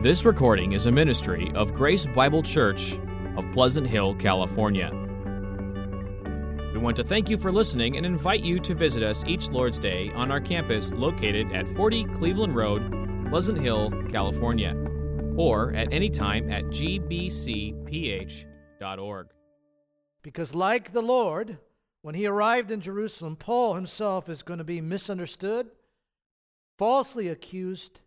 This recording is a ministry of Grace Bible Church of Pleasant Hill, California. We want to thank you for listening and invite you to visit us each Lord's Day on our campus located at 40 Cleveland Road, Pleasant Hill, California, or at any time at gbcph.org. Because, like the Lord, when he arrived in Jerusalem, Paul himself is going to be misunderstood, falsely accused,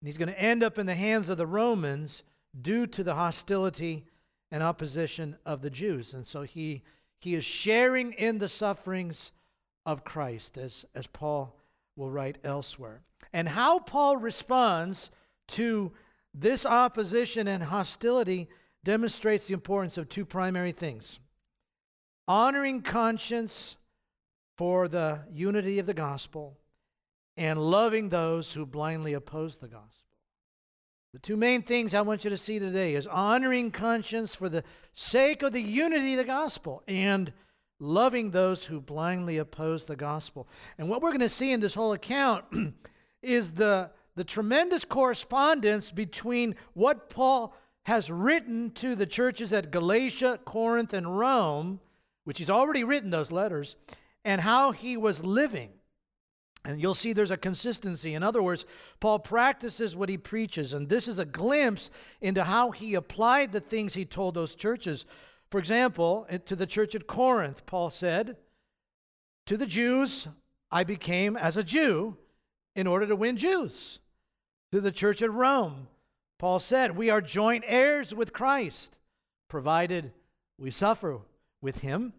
and he's going to end up in the hands of the Romans due to the hostility and opposition of the Jews. And so he, he is sharing in the sufferings of Christ, as, as Paul will write elsewhere. And how Paul responds to this opposition and hostility demonstrates the importance of two primary things honoring conscience for the unity of the gospel and loving those who blindly oppose the gospel. The two main things I want you to see today is honoring conscience for the sake of the unity of the gospel and loving those who blindly oppose the gospel. And what we're going to see in this whole account is the, the tremendous correspondence between what Paul has written to the churches at Galatia, Corinth, and Rome, which he's already written those letters, and how he was living. And you'll see there's a consistency. In other words, Paul practices what he preaches, and this is a glimpse into how he applied the things he told those churches. For example, to the church at Corinth, Paul said, To the Jews, I became as a Jew in order to win Jews. To the church at Rome, Paul said, We are joint heirs with Christ, provided we suffer with him.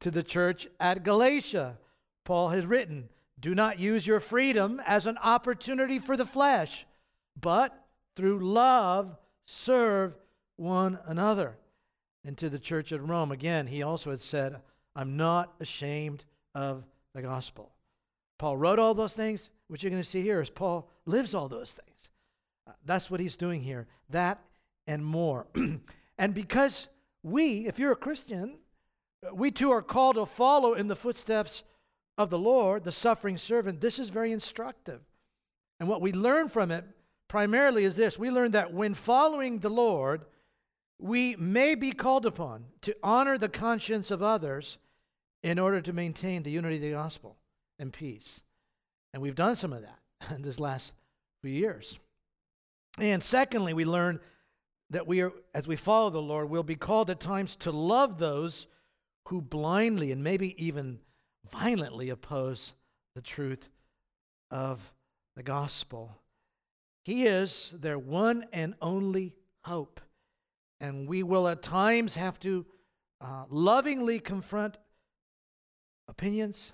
To the church at Galatia, Paul has written, do not use your freedom as an opportunity for the flesh, but through love serve one another. And to the church at Rome, again, he also had said, I'm not ashamed of the gospel. Paul wrote all those things. What you're going to see here is Paul lives all those things. Uh, that's what he's doing here. That and more. and because we, if you're a Christian, we too are called to follow in the footsteps of the Lord, the suffering servant, this is very instructive. And what we learn from it primarily is this we learn that when following the Lord, we may be called upon to honor the conscience of others in order to maintain the unity of the gospel and peace. And we've done some of that in this last few years. And secondly, we learn that we are, as we follow the Lord, we'll be called at times to love those who blindly and maybe even violently oppose the truth of the gospel. He is their one and only hope. And we will at times have to uh, lovingly confront opinions,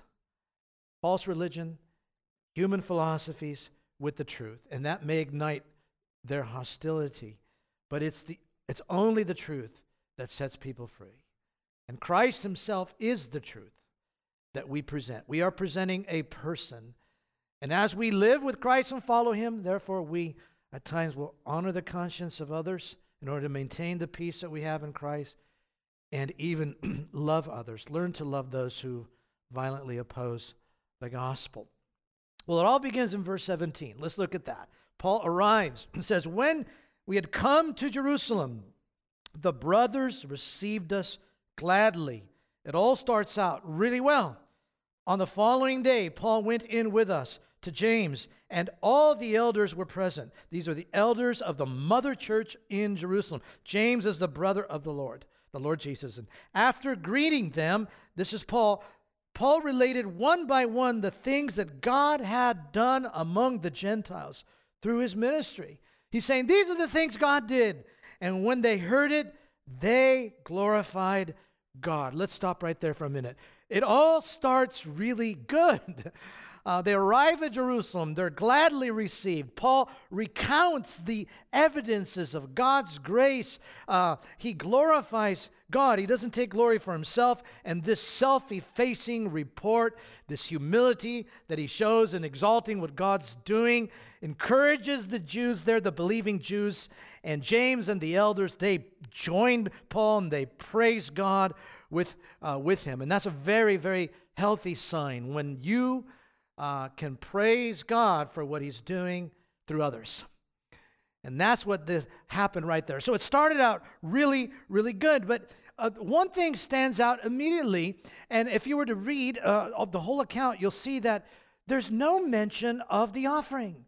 false religion, human philosophies with the truth. And that may ignite their hostility. But it's, the, it's only the truth that sets people free. And Christ Himself is the truth that we present. We are presenting a person. And as we live with Christ and follow Him, therefore, we at times will honor the conscience of others in order to maintain the peace that we have in Christ and even love others. Learn to love those who violently oppose the gospel. Well, it all begins in verse 17. Let's look at that. Paul arrives and says, When we had come to Jerusalem, the brothers received us gladly. It all starts out really well. On the following day, Paul went in with us to James, and all the elders were present. These are the elders of the mother church in Jerusalem. James is the brother of the Lord, the Lord Jesus. And after greeting them, this is Paul. Paul related one by one the things that God had done among the Gentiles through his ministry. He's saying, These are the things God did. And when they heard it, they glorified God. Let's stop right there for a minute. It all starts really good. Uh, they arrive at Jerusalem. They're gladly received. Paul recounts the evidences of God's grace. Uh, he glorifies God. He doesn't take glory for himself. And this self effacing report, this humility that he shows in exalting what God's doing, encourages the Jews there, the believing Jews. And James and the elders, they joined Paul and they praise God with, uh, with him. And that's a very, very healthy sign when you uh, can praise God for what he's doing through others. And that's what this happened right there. So it started out really, really good. But uh, one thing stands out immediately. And if you were to read uh, of the whole account, you'll see that there's no mention of the offering.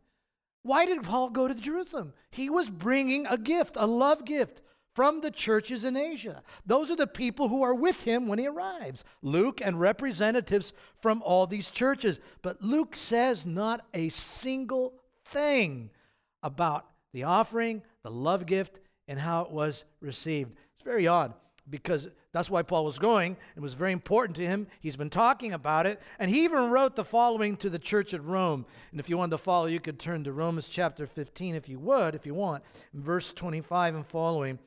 Why did Paul go to Jerusalem? He was bringing a gift, a love gift from the churches in Asia. Those are the people who are with him when he arrives. Luke and representatives from all these churches. But Luke says not a single thing about the offering, the love gift, and how it was received. It's very odd because that's why Paul was going. It was very important to him. He's been talking about it. And he even wrote the following to the church at Rome. And if you wanted to follow, you could turn to Romans chapter 15 if you would, if you want, verse 25 and following.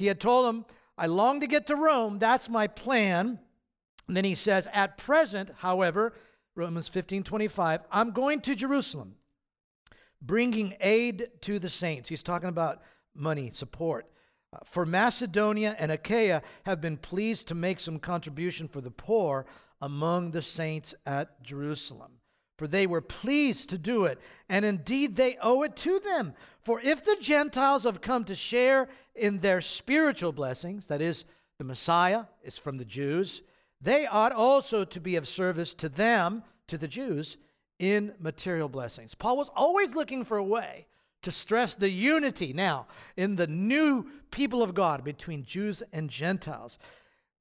He had told them, I long to get to Rome. That's my plan. And then he says, At present, however, Romans 15 25, I'm going to Jerusalem, bringing aid to the saints. He's talking about money, support. Uh, for Macedonia and Achaia have been pleased to make some contribution for the poor among the saints at Jerusalem. For they were pleased to do it, and indeed they owe it to them. For if the Gentiles have come to share in their spiritual blessings, that is, the Messiah is from the Jews, they ought also to be of service to them, to the Jews, in material blessings. Paul was always looking for a way to stress the unity now in the new people of God between Jews and Gentiles.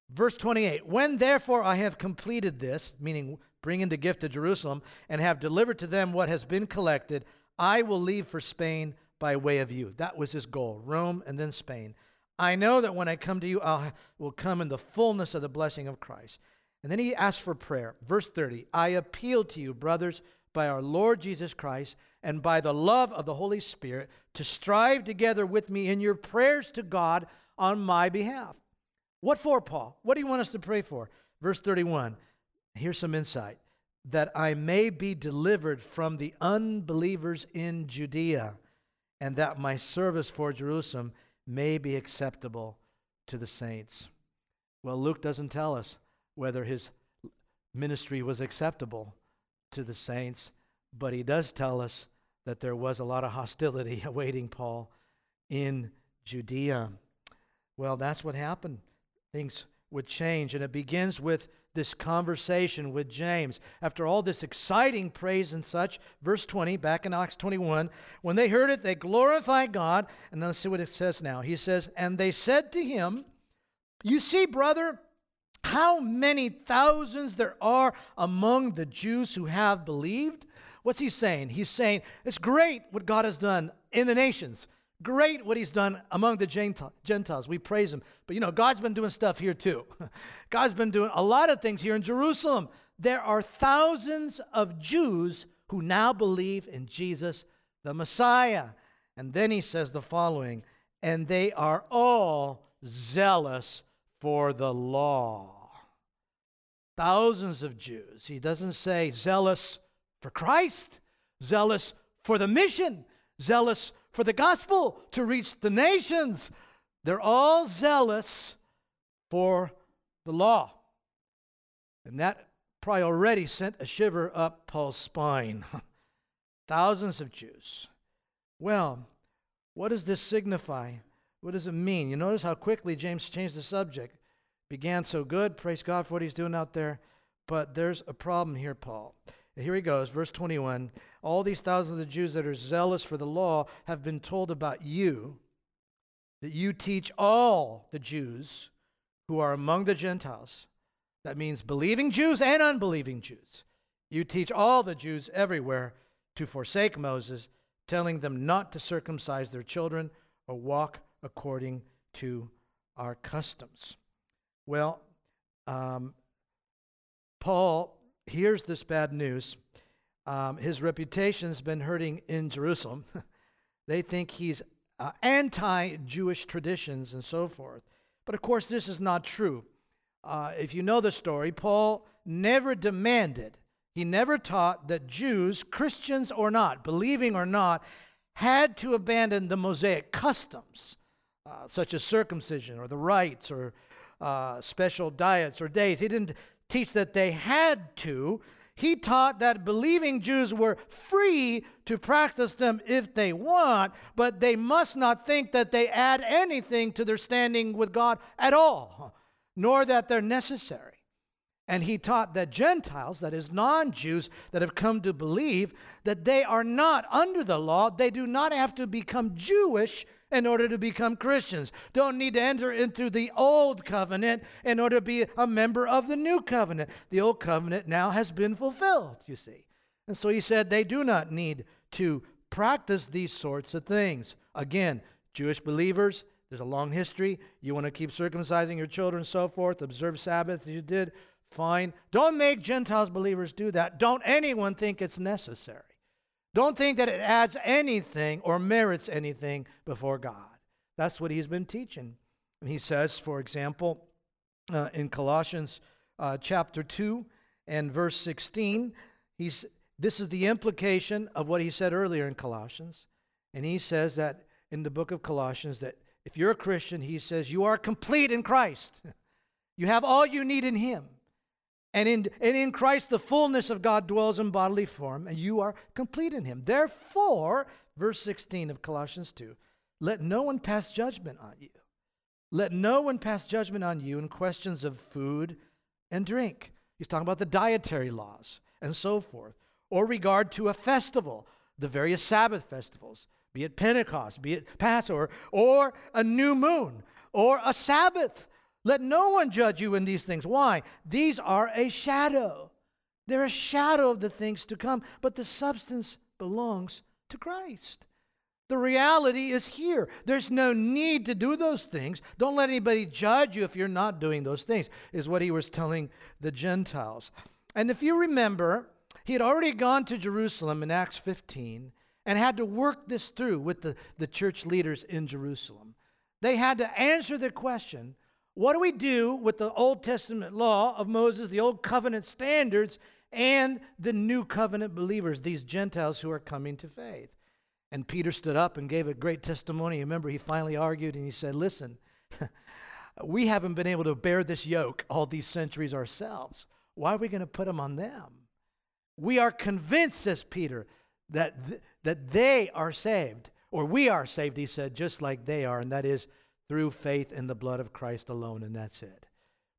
Verse 28 When therefore I have completed this, meaning bringing the gift to Jerusalem, and have delivered to them what has been collected, I will leave for Spain by way of you. That was his goal Rome and then Spain. I know that when I come to you, I will come in the fullness of the blessing of Christ. And then he asks for prayer. Verse 30 I appeal to you, brothers, by our Lord Jesus Christ and by the love of the Holy Spirit to strive together with me in your prayers to God on my behalf. What for, Paul? What do you want us to pray for? Verse 31. Here's some insight that I may be delivered from the unbelievers in Judea, and that my service for Jerusalem may be acceptable to the saints. Well, Luke doesn't tell us whether his ministry was acceptable to the saints. But he does tell us that there was a lot of hostility awaiting Paul in Judea. Well, that's what happened. Things would change. And it begins with this conversation with James. After all this exciting praise and such, verse 20, back in Acts 21, when they heard it, they glorified God. And let's see what it says now. He says, And they said to him, You see, brother, how many thousands there are among the Jews who have believed. What's he saying? He's saying it's great what God has done in the nations. Great what he's done among the Gentiles. We praise him. But you know, God's been doing stuff here too. God's been doing a lot of things here in Jerusalem. There are thousands of Jews who now believe in Jesus the Messiah. And then he says the following, and they are all zealous for the law. Thousands of Jews. He doesn't say zealous for Christ, zealous for the mission, zealous for the gospel to reach the nations. They're all zealous for the law. And that probably already sent a shiver up Paul's spine. Thousands of Jews. Well, what does this signify? What does it mean? You notice how quickly James changed the subject. Began so good, praise God for what he's doing out there. But there's a problem here, Paul. Here he goes, verse 21. All these thousands of Jews that are zealous for the law have been told about you, that you teach all the Jews who are among the Gentiles. That means believing Jews and unbelieving Jews. You teach all the Jews everywhere to forsake Moses, telling them not to circumcise their children or walk according to our customs. Well, um, Paul hears this bad news. Um, his reputation's been hurting in Jerusalem. they think he's uh, anti Jewish traditions and so forth. But of course, this is not true. Uh, if you know the story, Paul never demanded, he never taught that Jews, Christians or not, believing or not, had to abandon the Mosaic customs, uh, such as circumcision or the rites or uh, special diets or days. He didn't teach that they had to. He taught that believing Jews were free to practice them if they want, but they must not think that they add anything to their standing with God at all, nor that they're necessary. And he taught that Gentiles, that is, non Jews that have come to believe, that they are not under the law. They do not have to become Jewish in order to become Christians. Don't need to enter into the old covenant in order to be a member of the new covenant. The old covenant now has been fulfilled, you see. And so he said they do not need to practice these sorts of things. Again, Jewish believers, there's a long history. You want to keep circumcising your children so forth, observe Sabbath as you did, fine. Don't make Gentiles believers do that. Don't anyone think it's necessary. Don't think that it adds anything or merits anything before God. That's what he's been teaching. And he says, for example, uh, in Colossians uh, chapter 2 and verse 16, he's, this is the implication of what he said earlier in Colossians. And he says that in the book of Colossians that if you're a Christian, he says, you are complete in Christ. You have all you need in him. And in, and in Christ, the fullness of God dwells in bodily form, and you are complete in him. Therefore, verse 16 of Colossians 2 let no one pass judgment on you. Let no one pass judgment on you in questions of food and drink. He's talking about the dietary laws and so forth, or regard to a festival, the various Sabbath festivals, be it Pentecost, be it Passover, or a new moon, or a Sabbath let no one judge you in these things. Why? These are a shadow. They're a shadow of the things to come, but the substance belongs to Christ. The reality is here. There's no need to do those things. Don't let anybody judge you if you're not doing those things, is what he was telling the Gentiles. And if you remember, he had already gone to Jerusalem in Acts 15 and had to work this through with the, the church leaders in Jerusalem. They had to answer the question what do we do with the Old Testament law of Moses, the Old Covenant standards, and the New Covenant believers, these Gentiles who are coming to faith? And Peter stood up and gave a great testimony. Remember, he finally argued and he said, Listen, we haven't been able to bear this yoke all these centuries ourselves. Why are we going to put them on them? We are convinced, says Peter, that, th- that they are saved, or we are saved, he said, just like they are, and that is through faith in the blood of Christ alone, and that's it.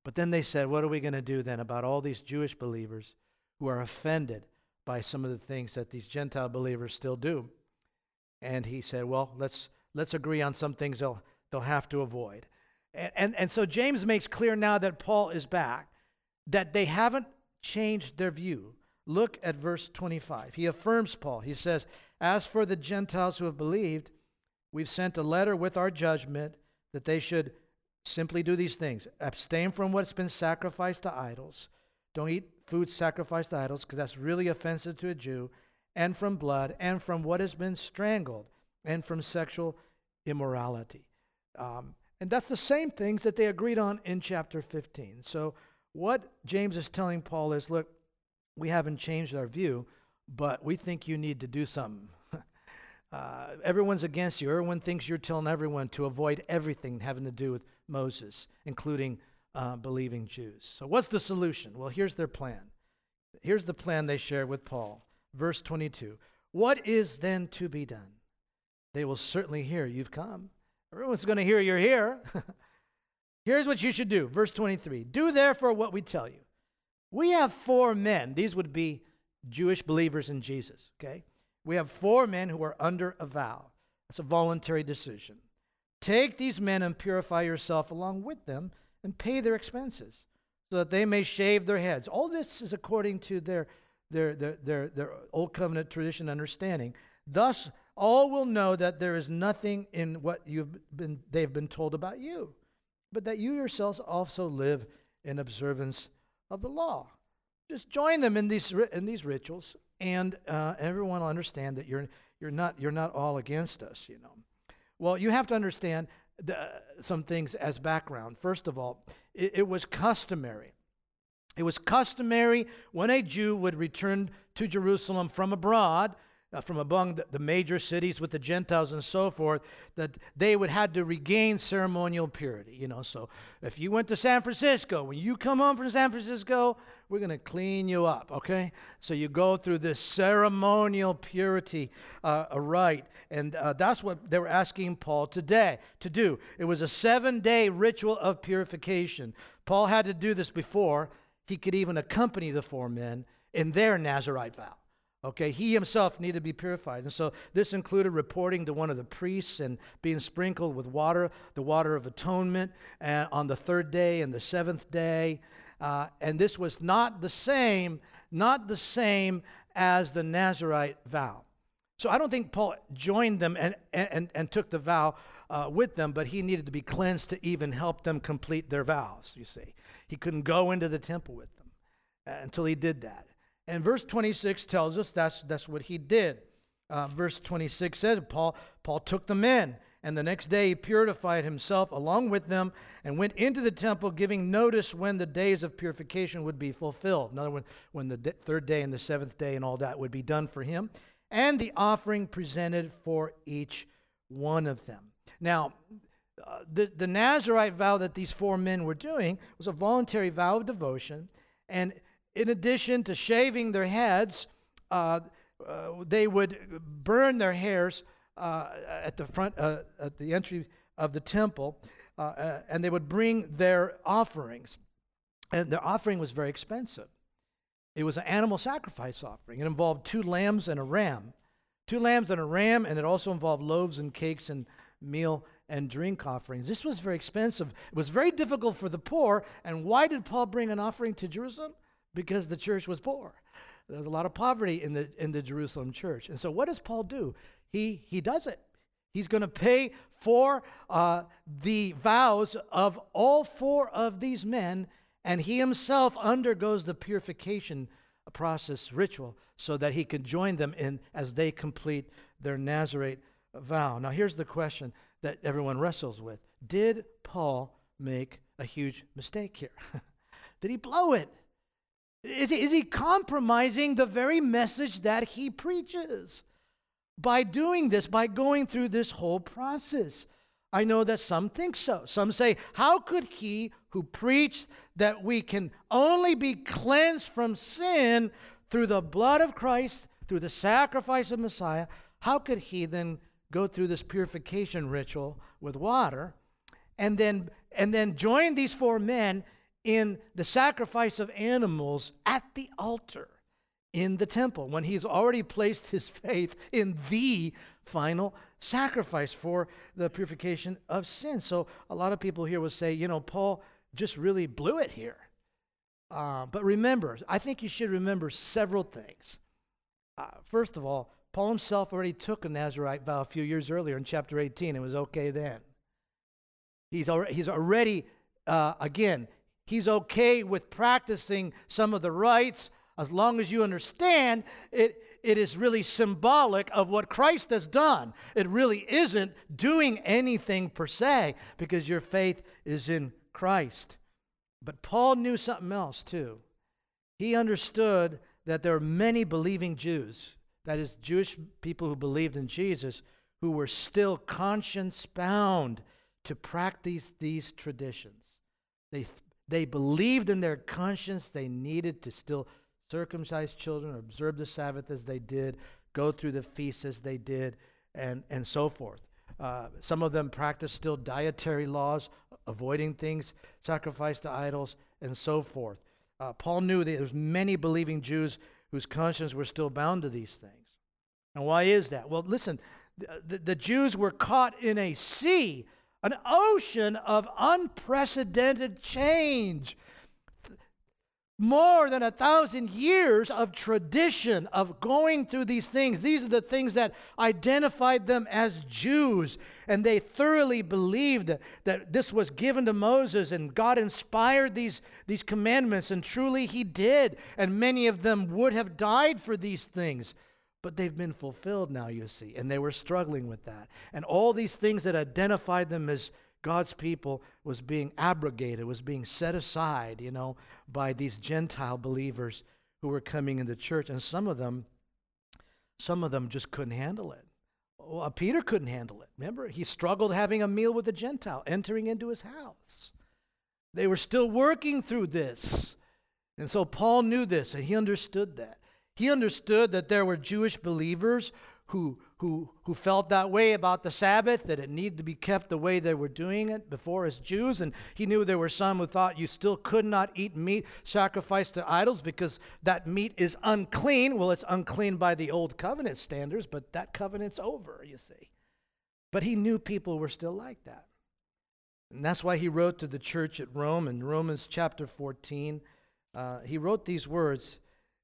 But then they said, What are we going to do then about all these Jewish believers who are offended by some of the things that these Gentile believers still do? And he said, Well, let's, let's agree on some things they'll, they'll have to avoid. And, and, and so James makes clear now that Paul is back that they haven't changed their view. Look at verse 25. He affirms Paul. He says, As for the Gentiles who have believed, we've sent a letter with our judgment that they should simply do these things abstain from what's been sacrificed to idols. Don't eat food sacrificed to idols because that's really offensive to a Jew, and from blood, and from what has been strangled, and from sexual immorality. Um, and that's the same things that they agreed on in chapter 15. So, what James is telling Paul is look, we haven't changed our view, but we think you need to do something. Uh, everyone's against you. Everyone thinks you're telling everyone to avoid everything having to do with Moses, including uh, believing Jews. So, what's the solution? Well, here's their plan. Here's the plan they share with Paul. Verse 22 What is then to be done? They will certainly hear you've come. Everyone's going to hear you're here. Here's what you should do. Verse 23 Do therefore what we tell you. We have four men. These would be Jewish believers in Jesus, okay? We have four men who are under a vow. It's a voluntary decision. Take these men and purify yourself along with them and pay their expenses so that they may shave their heads. All this is according to their, their, their, their, their old covenant tradition understanding. Thus, all will know that there is nothing in what you've been, they've been told about you, but that you yourselves also live in observance of the law. Just join them in these, in these rituals and uh, everyone will understand that you're, you're, not, you're not all against us, you know. Well, you have to understand the, some things as background. First of all, it, it was customary. It was customary when a Jew would return to Jerusalem from abroad uh, from among the, the, major cities with the Gentiles and so forth, that they would have to regain ceremonial purity. You know, so if you went to San Francisco, when you come home from San Francisco, we're going to clean you up, okay? So you go through this ceremonial purity uh, rite, and uh, that's what they were asking Paul today to do. It was a seven-day ritual of purification. Paul had to do this before he could even accompany the four men in their Nazarite vow. Okay, he himself needed to be purified. And so this included reporting to one of the priests and being sprinkled with water, the water of atonement, and on the third day and the seventh day. Uh, and this was not the same, not the same as the Nazarite vow. So I don't think Paul joined them and, and, and took the vow uh, with them, but he needed to be cleansed to even help them complete their vows, you see. He couldn't go into the temple with them uh, until he did that. And verse 26 tells us that's, that's what he did. Uh, verse 26 says, Paul, Paul took the men, and the next day he purified himself along with them and went into the temple, giving notice when the days of purification would be fulfilled. In other words, when the d- third day and the seventh day and all that would be done for him, and the offering presented for each one of them. Now, uh, the, the Nazarite vow that these four men were doing was a voluntary vow of devotion, and in addition to shaving their heads, uh, uh, they would burn their hairs uh, at the front, uh, at the entry of the temple, uh, uh, and they would bring their offerings. And their offering was very expensive. It was an animal sacrifice offering. It involved two lambs and a ram. Two lambs and a ram, and it also involved loaves and cakes and meal and drink offerings. This was very expensive. It was very difficult for the poor. And why did Paul bring an offering to Jerusalem? Because the church was poor. There was a lot of poverty in the, in the Jerusalem church. And so, what does Paul do? He, he does it. He's going to pay for uh, the vows of all four of these men, and he himself undergoes the purification process ritual so that he can join them in as they complete their Nazarite vow. Now, here's the question that everyone wrestles with Did Paul make a huge mistake here? Did he blow it? Is he, is he compromising the very message that he preaches by doing this, by going through this whole process? I know that some think so. Some say, How could he who preached that we can only be cleansed from sin through the blood of Christ, through the sacrifice of Messiah, how could he then go through this purification ritual with water and then, and then join these four men in the sacrifice of animals at the altar in the temple when he's already placed his faith in the final sacrifice for the purification of sin. So a lot of people here will say, you know, Paul just really blew it here. Uh, but remember, I think you should remember several things. Uh, first of all, Paul himself already took a Nazarite vow a few years earlier in chapter 18. It was okay then. He's already, he's already uh, again, He's okay with practicing some of the rites as long as you understand it, it is really symbolic of what Christ has done. It really isn't doing anything per se because your faith is in Christ. But Paul knew something else too. He understood that there are many believing Jews, that is, Jewish people who believed in Jesus, who were still conscience bound to practice these traditions. They they believed in their conscience they needed to still circumcise children, observe the Sabbath as they did, go through the feasts as they did, and, and so forth. Uh, some of them practiced still dietary laws, avoiding things sacrificed to idols, and so forth. Uh, Paul knew that there was many believing Jews whose conscience were still bound to these things. And why is that? Well, listen, the, the Jews were caught in a sea an ocean of unprecedented change. More than a thousand years of tradition of going through these things. These are the things that identified them as Jews. And they thoroughly believed that, this was given to Moses and God inspired these, these commandments. And truly, He did. And many of them would have died for these things. But they've been fulfilled now, you see, and they were struggling with that. And all these things that identified them as God's people was being abrogated, was being set aside, you know, by these Gentile believers who were coming in the church. And some of them, some of them just couldn't handle it. Well, uh, Peter couldn't handle it. Remember, he struggled having a meal with a Gentile, entering into his house. They were still working through this. And so Paul knew this and he understood that. He understood that there were Jewish believers who, who, who felt that way about the Sabbath, that it needed to be kept the way they were doing it before as Jews. And he knew there were some who thought you still could not eat meat sacrificed to idols because that meat is unclean. Well, it's unclean by the old covenant standards, but that covenant's over, you see. But he knew people were still like that. And that's why he wrote to the church at Rome in Romans chapter 14. Uh, he wrote these words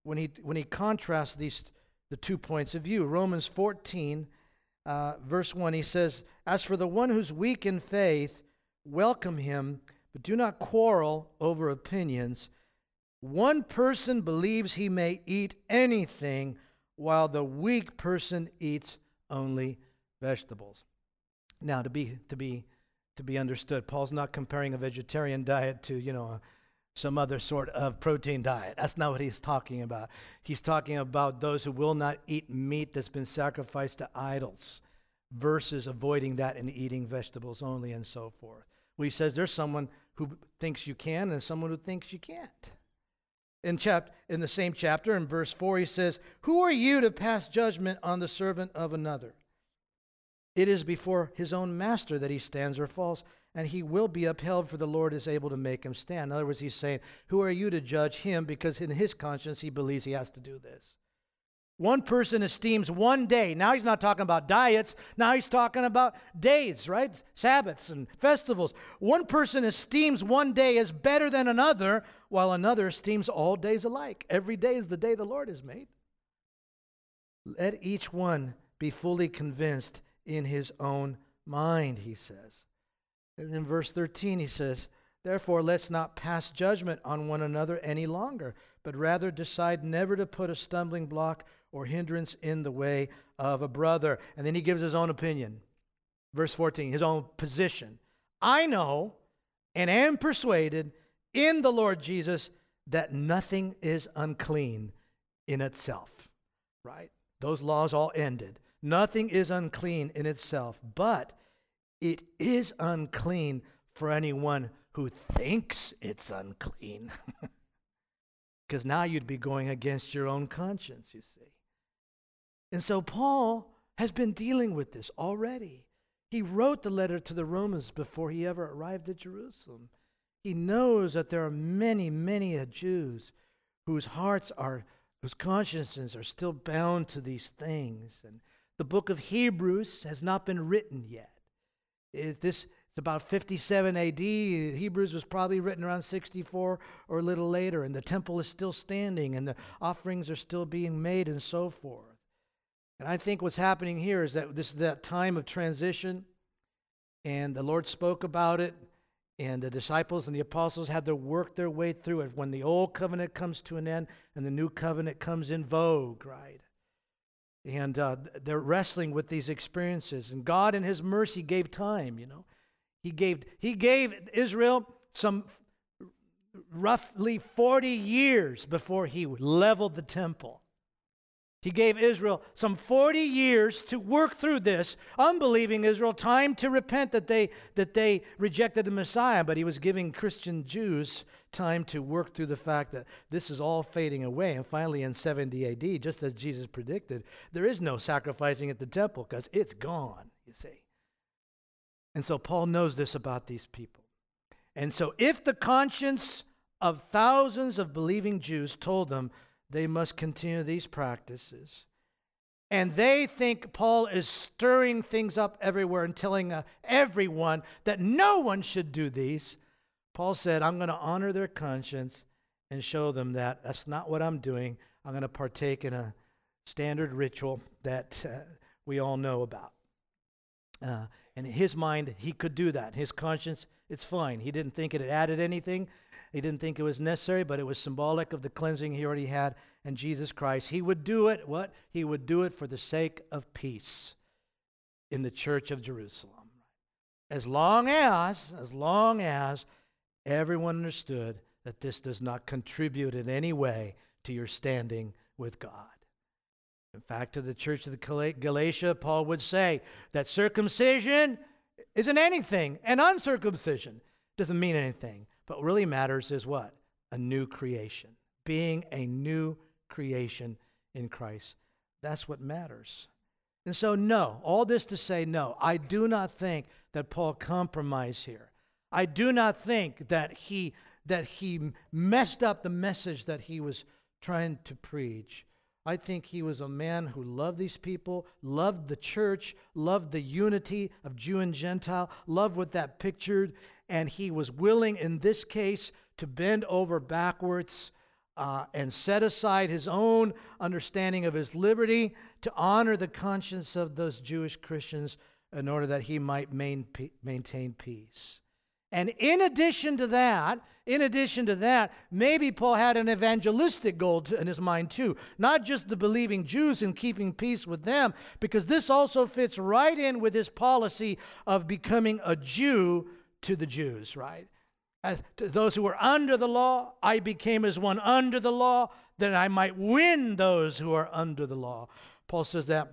when he, when he contrasts these the two points of view. Romans 14, uh, verse 1, he says, As for the one who's weak in faith, welcome him, but do not quarrel over opinions. One person believes he may eat anything, while the weak person eats only vegetables. Now, to be, to be, to be understood, Paul's not comparing a vegetarian diet to, you know, some other sort of protein diet. That's not what he's talking about. He's talking about those who will not eat meat that's been sacrificed to idols versus avoiding that and eating vegetables only and so forth. Well, he says there's someone who thinks you can and someone who thinks you can't. In, chap- in the same chapter, in verse 4, he says, Who are you to pass judgment on the servant of another? It is before his own master that he stands or falls and he will be upheld, for the Lord is able to make him stand. In other words, he's saying, Who are you to judge him? Because in his conscience, he believes he has to do this. One person esteems one day. Now he's not talking about diets. Now he's talking about days, right? Sabbaths and festivals. One person esteems one day as better than another, while another esteems all days alike. Every day is the day the Lord has made. Let each one be fully convinced in his own mind, he says. And in verse 13, he says, Therefore, let's not pass judgment on one another any longer, but rather decide never to put a stumbling block or hindrance in the way of a brother. And then he gives his own opinion. Verse 14, his own position. I know and am persuaded in the Lord Jesus that nothing is unclean in itself. Right? Those laws all ended. Nothing is unclean in itself, but it is unclean for anyone who thinks it's unclean. Because now you'd be going against your own conscience, you see. And so Paul has been dealing with this already. He wrote the letter to the Romans before he ever arrived at Jerusalem. He knows that there are many, many Jews whose hearts are, whose consciences are still bound to these things. And the book of Hebrews has not been written yet. If this it's about 57 AD. Hebrews was probably written around 64 or a little later, and the temple is still standing, and the offerings are still being made, and so forth. And I think what's happening here is that this is that time of transition, and the Lord spoke about it, and the disciples and the apostles had to work their way through it. When the old covenant comes to an end and the new covenant comes in vogue, right? And uh, they're wrestling with these experiences. And God, in His mercy, gave time, you know. He gave, he gave Israel some roughly 40 years before He leveled the temple. He gave Israel some 40 years to work through this, unbelieving Israel time to repent that they, that they rejected the Messiah, but he was giving Christian Jews time to work through the fact that this is all fading away. And finally, in 70 AD, just as Jesus predicted, there is no sacrificing at the temple because it's gone, you see. And so Paul knows this about these people. And so, if the conscience of thousands of believing Jews told them they must continue these practices. And they think Paul is stirring things up everywhere and telling uh, everyone that no one should do these. Paul said, I'm going to honor their conscience and show them that that's not what I'm doing. I'm going to partake in a standard ritual that uh, we all know about. Uh, and in his mind, he could do that. His conscience, it's fine. He didn't think it added anything. He didn't think it was necessary, but it was symbolic of the cleansing he already had in Jesus Christ. He would do it, what? He would do it for the sake of peace in the church of Jerusalem. As long as, as long as everyone understood that this does not contribute in any way to your standing with God. In fact, to the church of the Galatia, Paul would say that circumcision isn't anything, and uncircumcision doesn't mean anything. But really matters is what? A new creation. Being a new creation in Christ. That's what matters. And so, no, all this to say, no, I do not think that Paul compromised here. I do not think that he, that he messed up the message that he was trying to preach. I think he was a man who loved these people, loved the church, loved the unity of Jew and Gentile, loved what that pictured, and he was willing in this case to bend over backwards uh, and set aside his own understanding of his liberty to honor the conscience of those Jewish Christians in order that he might main, maintain peace. And in addition to that, in addition to that, maybe Paul had an evangelistic goal in his mind too, not just the believing Jews and keeping peace with them, because this also fits right in with his policy of becoming a Jew to the Jews, right? As to those who were under the law, I became as one under the law, that I might win those who are under the law. Paul says that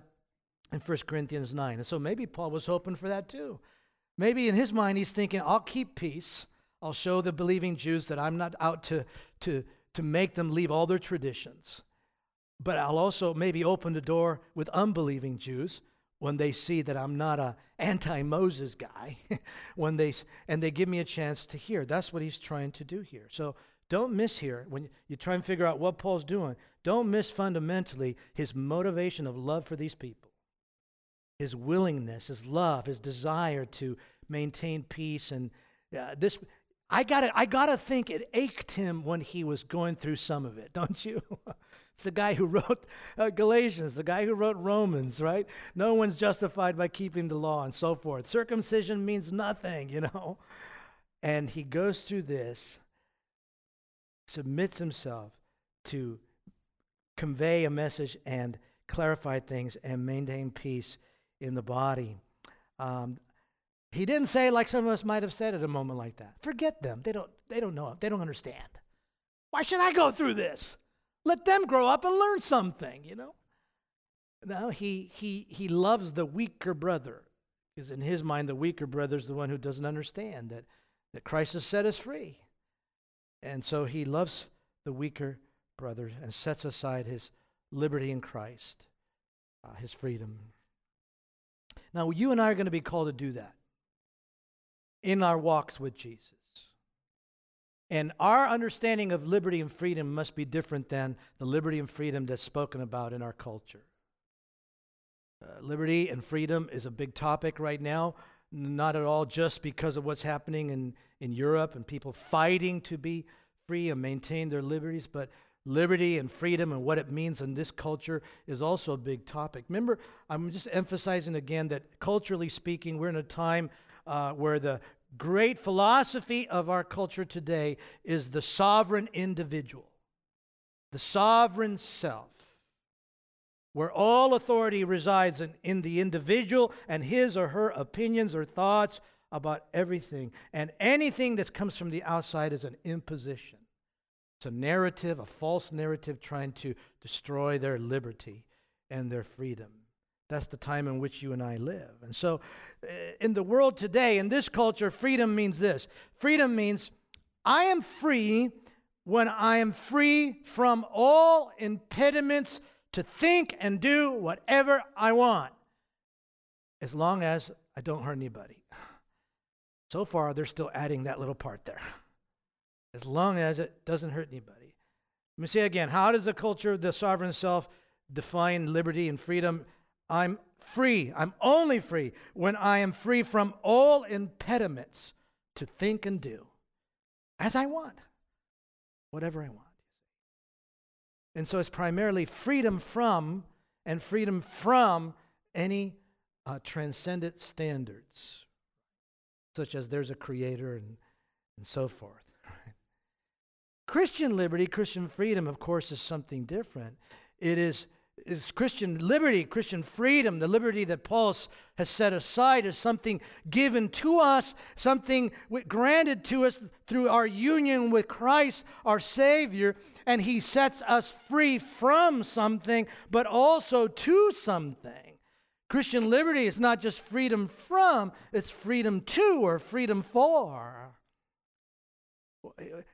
in 1 Corinthians 9. And so maybe Paul was hoping for that too. Maybe in his mind, he's thinking, I'll keep peace. I'll show the believing Jews that I'm not out to, to, to make them leave all their traditions. But I'll also maybe open the door with unbelieving Jews when they see that I'm not a anti-Moses guy, when they and they give me a chance to hear. That's what he's trying to do here. So don't miss here when you try and figure out what Paul's doing. Don't miss fundamentally his motivation of love for these people his willingness, his love, his desire to maintain peace. And uh, this, I gotta, I gotta think it ached him when he was going through some of it, don't you? it's the guy who wrote uh, Galatians, the guy who wrote Romans, right? No one's justified by keeping the law and so forth. Circumcision means nothing, you know? And he goes through this, submits himself to convey a message and clarify things and maintain peace in the body. Um, he didn't say like some of us might have said at a moment like that. Forget them. They don't, they don't know. They don't understand. Why should I go through this? Let them grow up and learn something, you know? No, he, he, he loves the weaker brother because in his mind, the weaker brother is the one who doesn't understand that, that Christ has set us free. And so he loves the weaker brother and sets aside his liberty in Christ, uh, his freedom. Now, you and I are going to be called to do that in our walks with Jesus. And our understanding of liberty and freedom must be different than the liberty and freedom that's spoken about in our culture. Uh, liberty and freedom is a big topic right now, not at all just because of what's happening in, in Europe and people fighting to be free and maintain their liberties, but liberty and freedom and what it means in this culture is also a big topic. Remember, I'm just emphasizing again that culturally speaking, we're in a time uh, where the great philosophy of our culture today is the sovereign individual, the sovereign self. Where all authority resides in, in the individual and his or her opinions or thoughts about everything. And anything that comes from the outside is an imposition. It's a narrative, a false narrative trying to destroy their liberty and their freedom. That's the time in which you and I live. And so, eh, in the world today, in this culture, freedom means this freedom means I am free when I am free from all impediments to think and do whatever I want, as long as I don't hurt anybody. So far, they're still adding that little part there as long as it doesn't hurt anybody. Let me say again how does the culture of the sovereign self define liberty and freedom? I'm free. I'm only free when I am free from all impediments to think and do as I want, whatever I want. And so it's primarily freedom from and freedom from any uh, transcendent standards, such as there's a creator and, and so forth. Christian liberty, Christian freedom, of course, is something different. It is is Christian liberty, Christian freedom, the liberty that Paul has set aside is something given to us, something granted to us through our union with Christ, our Savior, and He sets us free from something, but also to something. Christian liberty is not just freedom from, it's freedom to or freedom for.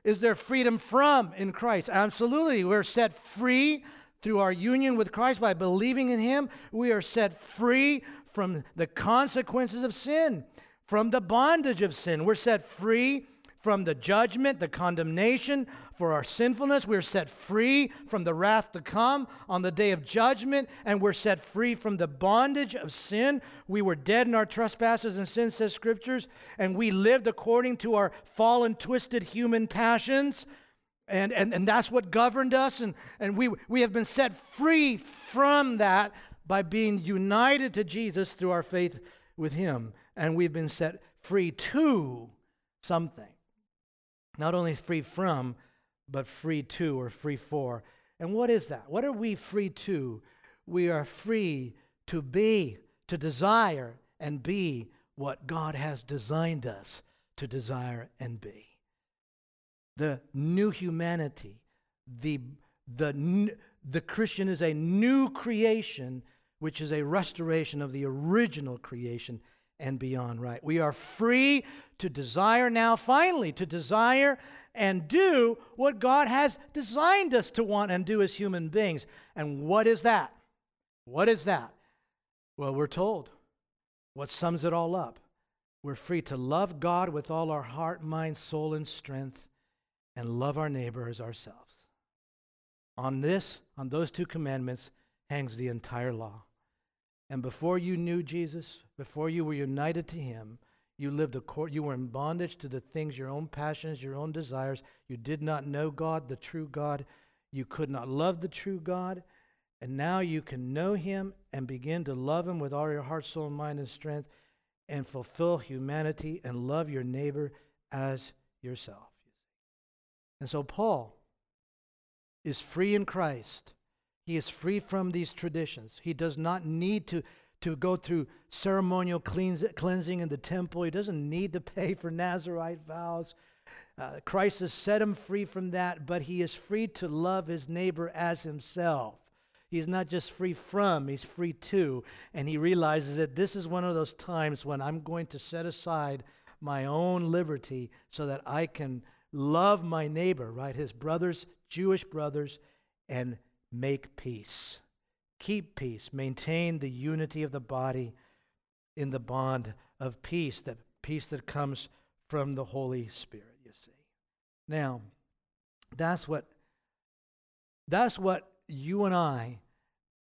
Is there freedom from in Christ? Absolutely. We're set free through our union with Christ by believing in Him. We are set free from the consequences of sin, from the bondage of sin. We're set free from the judgment, the condemnation for our sinfulness. We're set free from the wrath to come on the day of judgment, and we're set free from the bondage of sin. We were dead in our trespasses and sins, says scriptures, and we lived according to our fallen, twisted human passions. And, and, and that's what governed us, and, and we, we have been set free from that by being united to Jesus through our faith with Him. And we've been set free to something. Not only free from, but free to or free for. And what is that? What are we free to? We are free to be, to desire, and be what God has designed us to desire and be. The new humanity, the, the, the Christian is a new creation, which is a restoration of the original creation and beyond, right? We are free to desire now, finally, to desire and do what God has designed us to want and do as human beings. And what is that? What is that? Well, we're told what sums it all up. We're free to love God with all our heart, mind, soul, and strength, and love our neighbor as ourselves. On this, on those two commandments, hangs the entire law. And before you knew Jesus, before you were united to him, you lived a court, you were in bondage to the things, your own passions, your own desires. You did not know God, the true God. You could not love the true God. And now you can know him and begin to love him with all your heart, soul, mind, and strength and fulfill humanity and love your neighbor as yourself. And so Paul is free in Christ he is free from these traditions. He does not need to, to go through ceremonial cleans, cleansing in the temple. He doesn't need to pay for Nazarite vows. Uh, Christ has set him free from that, but he is free to love his neighbor as himself. He's not just free from, he's free to. And he realizes that this is one of those times when I'm going to set aside my own liberty so that I can love my neighbor, right? His brothers, Jewish brothers, and make peace. Keep peace. Maintain the unity of the body in the bond of peace, that peace that comes from the Holy Spirit, you see. Now, that's what that's what you and I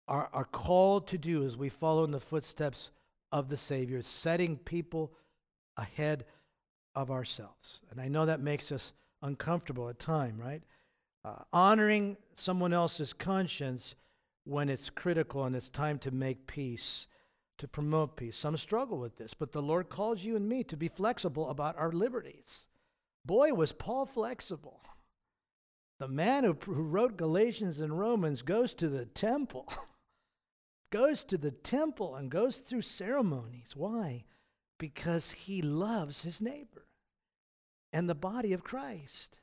are, are called to do as we follow in the footsteps of the Savior, setting people ahead of ourselves. And I know that makes us uncomfortable at time, right? uh, honoring someone else's conscience when it's critical and it's time to make peace, to promote peace. Some struggle with this, but the Lord calls you and me to be flexible about our liberties. Boy, was Paul flexible. The man who, who wrote Galatians and Romans goes to the temple, goes to the temple and goes through ceremonies. Why? Because he loves his neighbor and the body of Christ.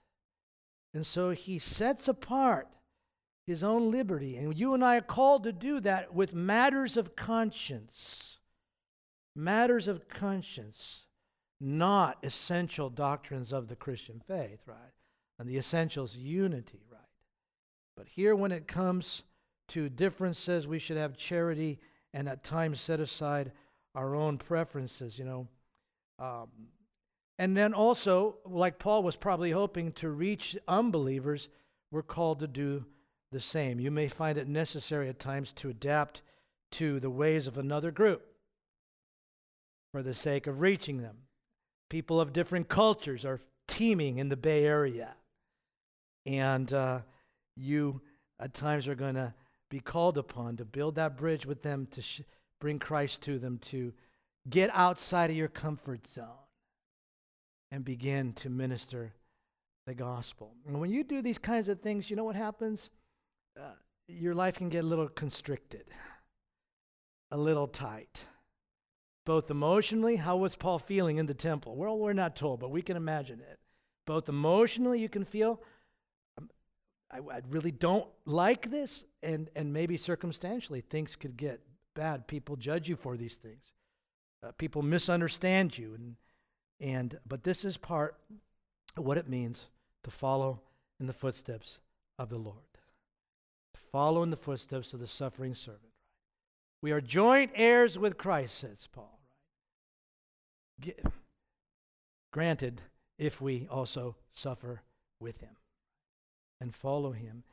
And so he sets apart his own liberty. And you and I are called to do that with matters of conscience. Matters of conscience, not essential doctrines of the Christian faith, right? And the essentials, unity, right? But here, when it comes to differences, we should have charity and at times set aside our own preferences, you know. Um, and then also, like Paul was probably hoping to reach unbelievers, we're called to do the same. You may find it necessary at times to adapt to the ways of another group for the sake of reaching them. People of different cultures are teeming in the Bay Area. And uh, you at times are going to be called upon to build that bridge with them, to sh- bring Christ to them, to get outside of your comfort zone and begin to minister the gospel. And when you do these kinds of things, you know what happens? Uh, your life can get a little constricted, a little tight. Both emotionally, how was Paul feeling in the temple? Well, we're not told, but we can imagine it. Both emotionally, you can feel, um, I, I really don't like this, and, and maybe circumstantially, things could get bad. People judge you for these things. Uh, people misunderstand you, and, and but this is part of what it means to follow in the footsteps of the Lord. To follow in the footsteps of the suffering servant. We are joint heirs with Christ, says Paul. Granted, if we also suffer with him and follow him.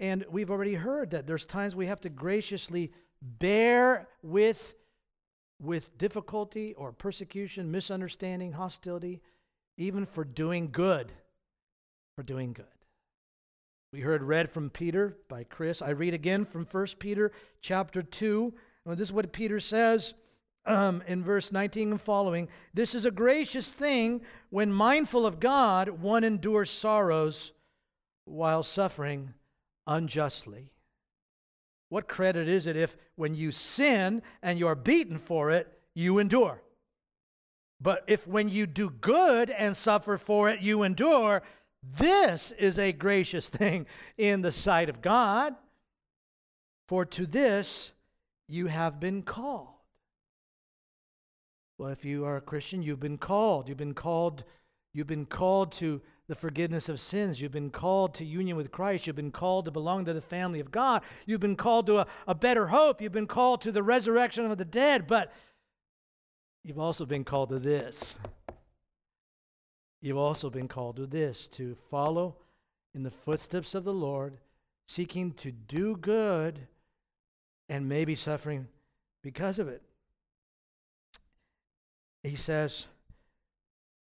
And we've already heard that there's times we have to graciously bear with with difficulty or persecution, misunderstanding, hostility, even for doing good. For doing good. We heard read from Peter by Chris. I read again from 1 Peter chapter 2. Well, this is what Peter says um, in verse 19 and following. This is a gracious thing when mindful of God, one endures sorrows while suffering unjustly. What credit is it if, when you sin and you're beaten for it, you endure? But if when you do good and suffer for it, you endure, this is a gracious thing in the sight of God. For to this you have been called. Well, if you are a Christian, you've been called. You've been called, you've been called to the forgiveness of sins. You've been called to union with Christ. You've been called to belong to the family of God. You've been called to a, a better hope. You've been called to the resurrection of the dead. But you've also been called to this. You've also been called to this to follow in the footsteps of the Lord, seeking to do good and maybe suffering because of it. He says,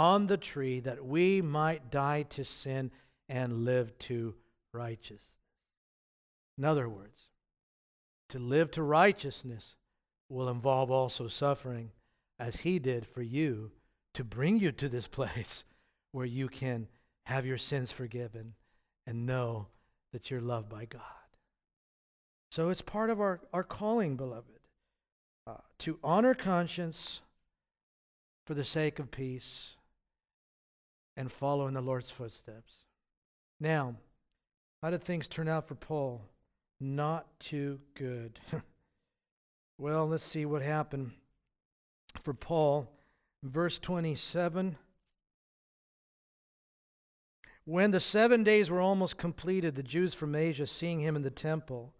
on the tree that we might die to sin and live to righteousness. In other words, to live to righteousness will involve also suffering, as He did for you, to bring you to this place where you can have your sins forgiven and know that you're loved by God. So it's part of our, our calling, beloved, uh, to honor conscience for the sake of peace and follow in the Lord's footsteps. Now, how did things turn out for Paul? Not too good. well, let's see what happened for Paul. Verse 27. When the seven days were almost completed, the Jews from Asia, seeing him in the temple,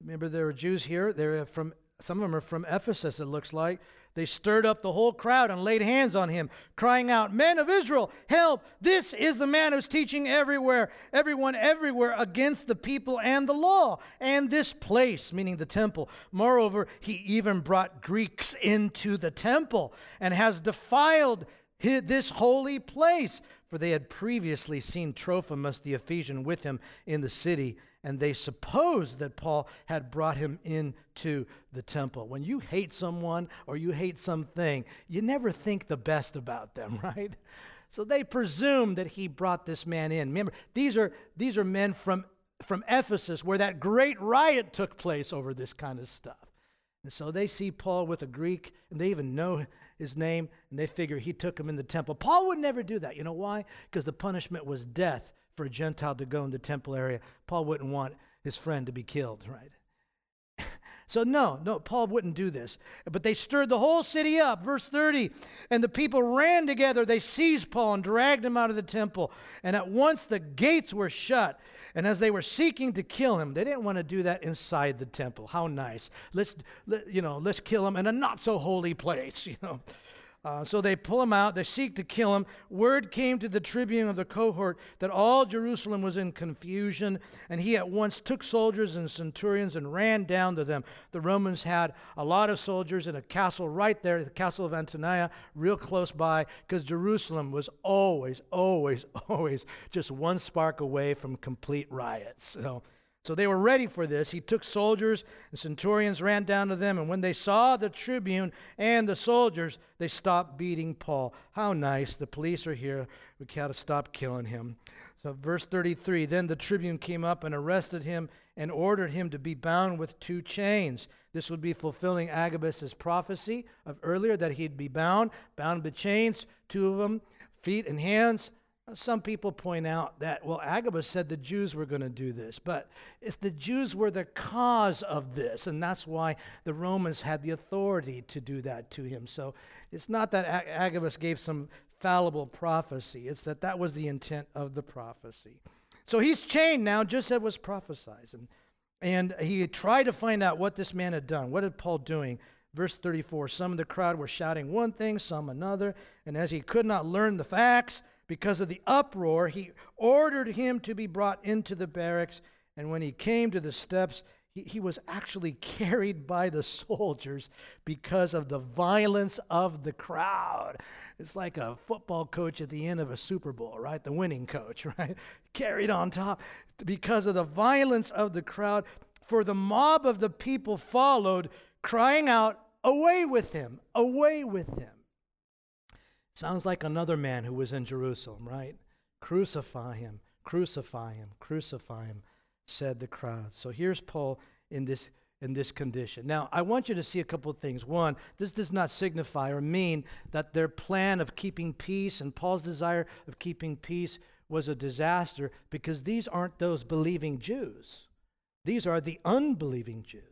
remember there were Jews here, they're from some of them are from Ephesus, it looks like. They stirred up the whole crowd and laid hands on him, crying out, Men of Israel, help! This is the man who's teaching everywhere, everyone everywhere against the people and the law and this place, meaning the temple. Moreover, he even brought Greeks into the temple and has defiled this holy place. For they had previously seen Trophimus the Ephesian with him in the city and they supposed that Paul had brought him into the temple. When you hate someone or you hate something, you never think the best about them, right? So they presumed that he brought this man in. Remember, these are, these are men from, from Ephesus where that great riot took place over this kind of stuff. And so they see Paul with a Greek, and they even know his name, and they figure he took him in the temple. Paul would never do that. You know why? Because the punishment was death for a Gentile to go in the temple area. Paul wouldn't want his friend to be killed, right? So, no, no, Paul wouldn't do this. But they stirred the whole city up. Verse 30 And the people ran together. They seized Paul and dragged him out of the temple. And at once the gates were shut. And as they were seeking to kill him, they didn't want to do that inside the temple. How nice. Let's, let, you know, let's kill him in a not so holy place, you know. Uh, so they pull him out. They seek to kill him. Word came to the tribune of the cohort that all Jerusalem was in confusion, and he at once took soldiers and centurions and ran down to them. The Romans had a lot of soldiers in a castle right there, the castle of Antonia, real close by, because Jerusalem was always, always, always just one spark away from complete riots. So so they were ready for this. He took soldiers and centurions, ran down to them, and when they saw the tribune and the soldiers, they stopped beating Paul. How nice. The police are here. We got to stop killing him. So, verse 33 Then the tribune came up and arrested him and ordered him to be bound with two chains. This would be fulfilling Agabus' prophecy of earlier that he'd be bound, bound with chains, two of them, feet and hands, some people point out that, well, Agabus said the Jews were going to do this, but if the Jews were the cause of this, and that's why the Romans had the authority to do that to him. So it's not that Agabus gave some fallible prophecy, it's that that was the intent of the prophecy. So he's chained now, just as was prophesied. And, and he tried to find out what this man had done. What had Paul doing? Verse 34 Some of the crowd were shouting one thing, some another, and as he could not learn the facts, because of the uproar, he ordered him to be brought into the barracks. And when he came to the steps, he, he was actually carried by the soldiers because of the violence of the crowd. It's like a football coach at the end of a Super Bowl, right? The winning coach, right? Carried on top because of the violence of the crowd. For the mob of the people followed, crying out, Away with him! Away with him! Sounds like another man who was in Jerusalem, right? Crucify him, crucify him, crucify him, said the crowd. So here's Paul in this in this condition. Now, I want you to see a couple of things. One, this does not signify or mean that their plan of keeping peace and Paul's desire of keeping peace was a disaster because these aren't those believing Jews. These are the unbelieving Jews.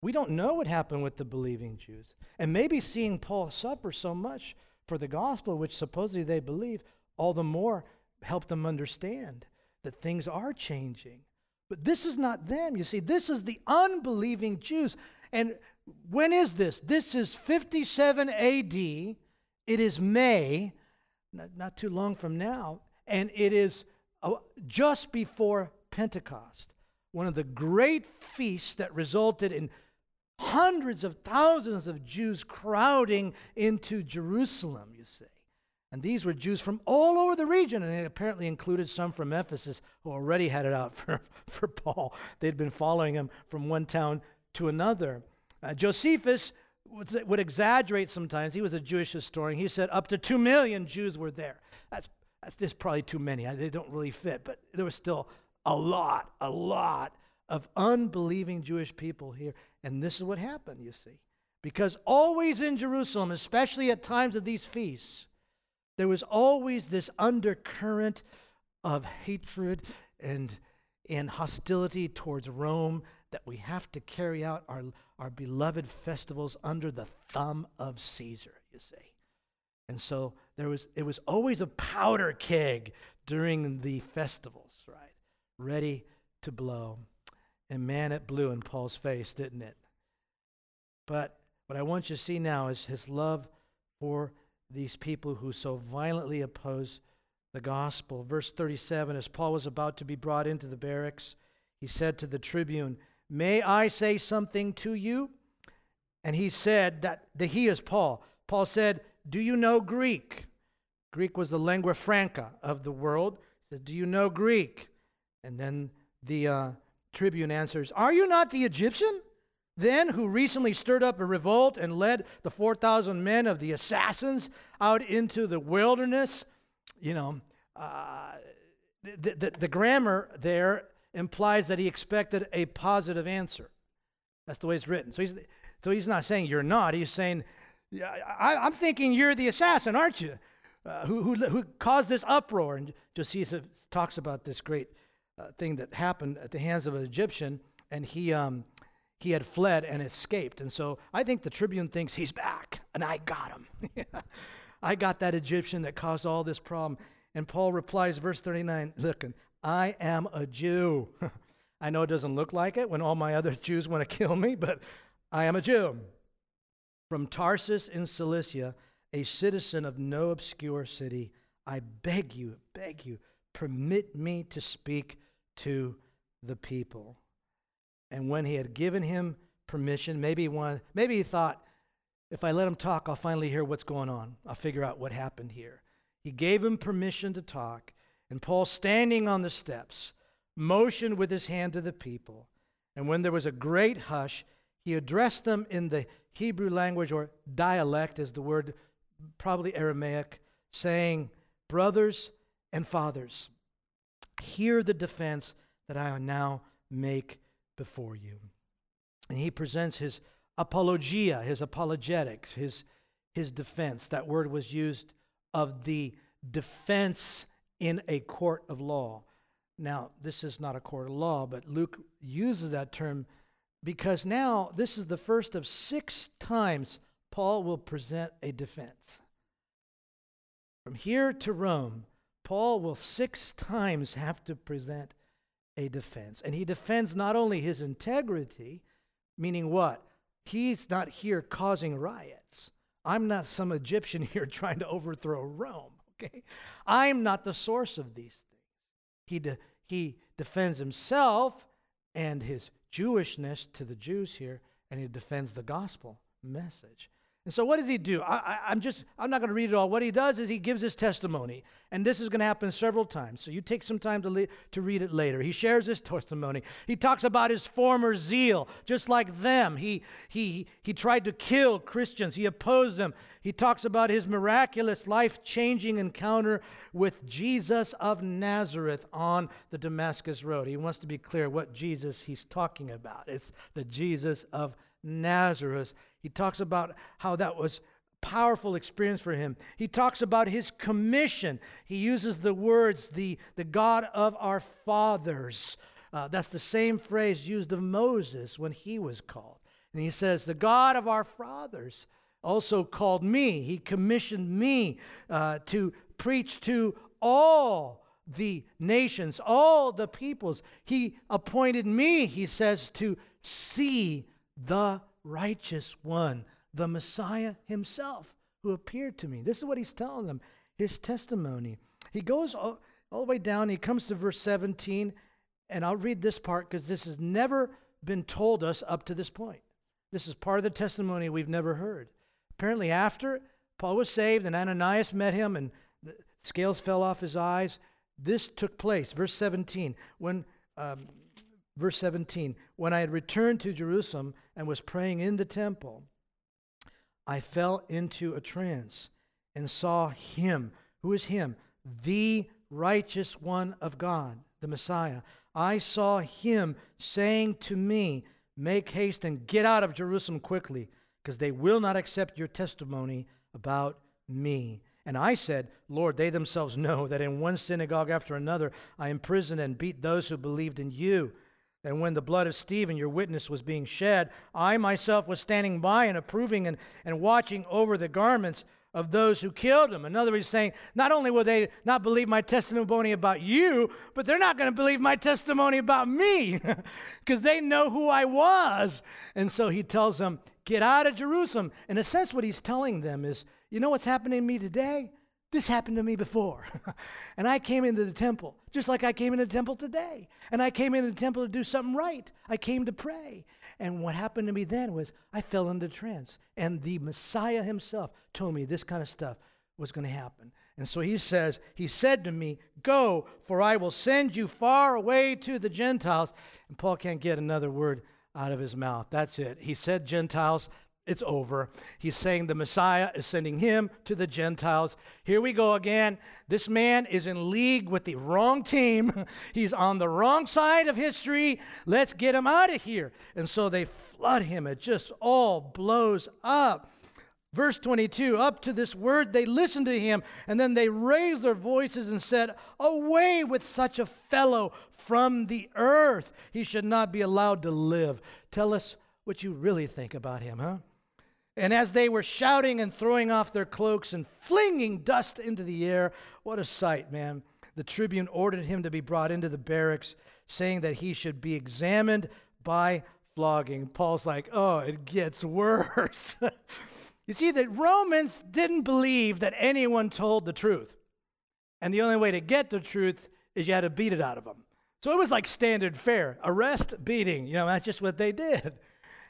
We don't know what happened with the believing Jews. And maybe seeing Paul suffer so much for the gospel, which supposedly they believe, all the more help them understand that things are changing. But this is not them. You see, this is the unbelieving Jews. And when is this? This is 57 AD. It is May, not, not too long from now, and it is uh, just before Pentecost, one of the great feasts that resulted in hundreds of thousands of Jews crowding into Jerusalem, you see. And these were Jews from all over the region, and they apparently included some from Ephesus who already had it out for, for Paul. They'd been following him from one town to another. Uh, Josephus would, would exaggerate sometimes. He was a Jewish historian. He said up to two million Jews were there. That's, that's just probably too many. They don't really fit, but there was still a lot, a lot of unbelieving Jewish people here. And this is what happened, you see. Because always in Jerusalem, especially at times of these feasts, there was always this undercurrent of hatred and, and hostility towards Rome that we have to carry out our, our beloved festivals under the thumb of Caesar, you see. And so there was, it was always a powder keg during the festivals, right? Ready to blow. And man, it blew in Paul's face, didn't it? But what I want you to see now is his love for these people who so violently oppose the gospel. Verse 37 As Paul was about to be brought into the barracks, he said to the tribune, May I say something to you? And he said that the, he is Paul. Paul said, Do you know Greek? Greek was the lingua franca of the world. He said, Do you know Greek? And then the uh, tribune answers, Are you not the Egyptian? then who recently stirred up a revolt and led the 4,000 men of the assassins out into the wilderness. You know, uh, the, the, the grammar there implies that he expected a positive answer. That's the way it's written. So he's, so he's not saying you're not. He's saying, I, am thinking you're the assassin, aren't you? Uh, who, who, who caused this uproar? And Josephus talks about this great uh, thing that happened at the hands of an Egyptian, and he um, he had fled and escaped. And so I think the Tribune thinks he's back, and I got him. I got that Egyptian that caused all this problem. And Paul replies, verse 39, looking, I am a Jew. I know it doesn't look like it when all my other Jews want to kill me, but I am a Jew. From Tarsus in Cilicia, a citizen of no obscure city, I beg you, beg you, permit me to speak to the people. And when he had given him permission, maybe one, maybe he thought, if I let him talk, I'll finally hear what's going on. I'll figure out what happened here. He gave him permission to talk, and Paul, standing on the steps, motioned with his hand to the people. And when there was a great hush, he addressed them in the Hebrew language or dialect, is the word probably Aramaic, saying, Brothers and fathers, hear the defense that I now make before you. And he presents his apologia, his apologetics, his, his defense. That word was used of the defense in a court of law. Now, this is not a court of law, but Luke uses that term because now this is the first of six times Paul will present a defense. From here to Rome, Paul will six times have to present a defense. And he defends not only his integrity, meaning what? He's not here causing riots. I'm not some Egyptian here trying to overthrow Rome, okay? I'm not the source of these things. He, de- he defends himself and his Jewishness to the Jews here, and he defends the gospel message. And so, what does he do? I, am just, I'm not going to read it all. What he does is he gives his testimony. And this is going to happen several times. So, you take some time to, le- to read it later. He shares his testimony. He talks about his former zeal, just like them. He, he, he tried to kill Christians, he opposed them. He talks about his miraculous, life changing encounter with Jesus of Nazareth on the Damascus Road. He wants to be clear what Jesus he's talking about. It's the Jesus of Nazareth. He talks about how that was powerful experience for him. He talks about his commission. He uses the words, the, the God of our fathers. Uh, that's the same phrase used of Moses when he was called. And he says, The God of our fathers also called me. He commissioned me uh, to preach to all the nations, all the peoples. He appointed me, he says, to see the righteous one, the Messiah himself, who appeared to me. This is what he's telling them, his testimony. He goes all, all the way down, he comes to verse 17, and I'll read this part because this has never been told us up to this point. This is part of the testimony we've never heard. Apparently, after Paul was saved and Ananias met him and the scales fell off his eyes, this took place. Verse 17, when um, Verse 17 When I had returned to Jerusalem and was praying in the temple, I fell into a trance and saw him. Who is him? The righteous one of God, the Messiah. I saw him saying to me, Make haste and get out of Jerusalem quickly, because they will not accept your testimony about me. And I said, Lord, they themselves know that in one synagogue after another I imprisoned and beat those who believed in you. And when the blood of Stephen, your witness, was being shed, I myself was standing by and approving and, and watching over the garments of those who killed him. In other words, saying, not only will they not believe my testimony about you, but they're not going to believe my testimony about me because they know who I was. And so he tells them, get out of Jerusalem. In a sense, what he's telling them is, you know what's happening to me today? This happened to me before. and I came into the temple, just like I came into the temple today. And I came into the temple to do something right. I came to pray. And what happened to me then was I fell into trance. And the Messiah himself told me this kind of stuff was going to happen. And so he says, He said to me, Go, for I will send you far away to the Gentiles. And Paul can't get another word out of his mouth. That's it. He said Gentiles it's over. He's saying the Messiah is sending him to the Gentiles. Here we go again. This man is in league with the wrong team. He's on the wrong side of history. Let's get him out of here. And so they flood him. It just all blows up. Verse 22 Up to this word, they listened to him, and then they raised their voices and said, Away with such a fellow from the earth. He should not be allowed to live. Tell us what you really think about him, huh? And as they were shouting and throwing off their cloaks and flinging dust into the air, what a sight, man. The tribune ordered him to be brought into the barracks, saying that he should be examined by flogging. Paul's like, oh, it gets worse. You see, the Romans didn't believe that anyone told the truth. And the only way to get the truth is you had to beat it out of them. So it was like standard fare arrest, beating. You know, that's just what they did.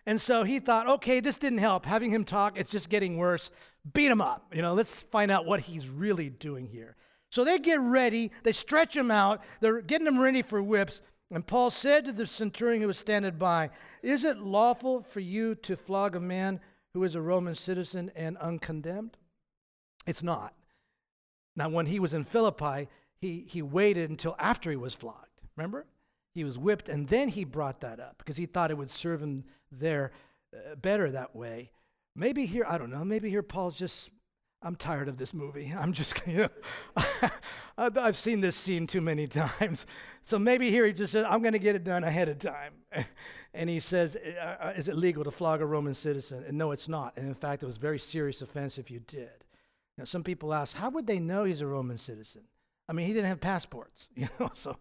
And so he thought, okay, this didn't help. Having him talk, it's just getting worse. Beat him up. You know, let's find out what he's really doing here. So they get ready, they stretch him out, they're getting him ready for whips. And Paul said to the centurion who was standing by, Is it lawful for you to flog a man who is a Roman citizen and uncondemned? It's not. Now, when he was in Philippi, he, he waited until after he was flogged. Remember? He was whipped, and then he brought that up because he thought it would serve him there uh, better that way. Maybe here, I don't know, maybe here Paul's just, I'm tired of this movie. I'm just, you know, I've seen this scene too many times. So maybe here he just says, I'm going to get it done ahead of time. and he says, uh, uh, Is it legal to flog a Roman citizen? And no, it's not. And in fact, it was a very serious offense if you did. Now, some people ask, How would they know he's a Roman citizen? I mean, he didn't have passports, you know, so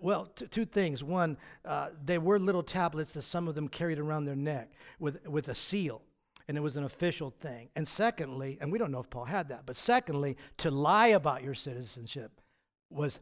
well, t- two things. One, uh, they were little tablets that some of them carried around their neck with, with a seal, and it was an official thing. And secondly, and we don't know if Paul had that, but secondly, to lie about your citizenship was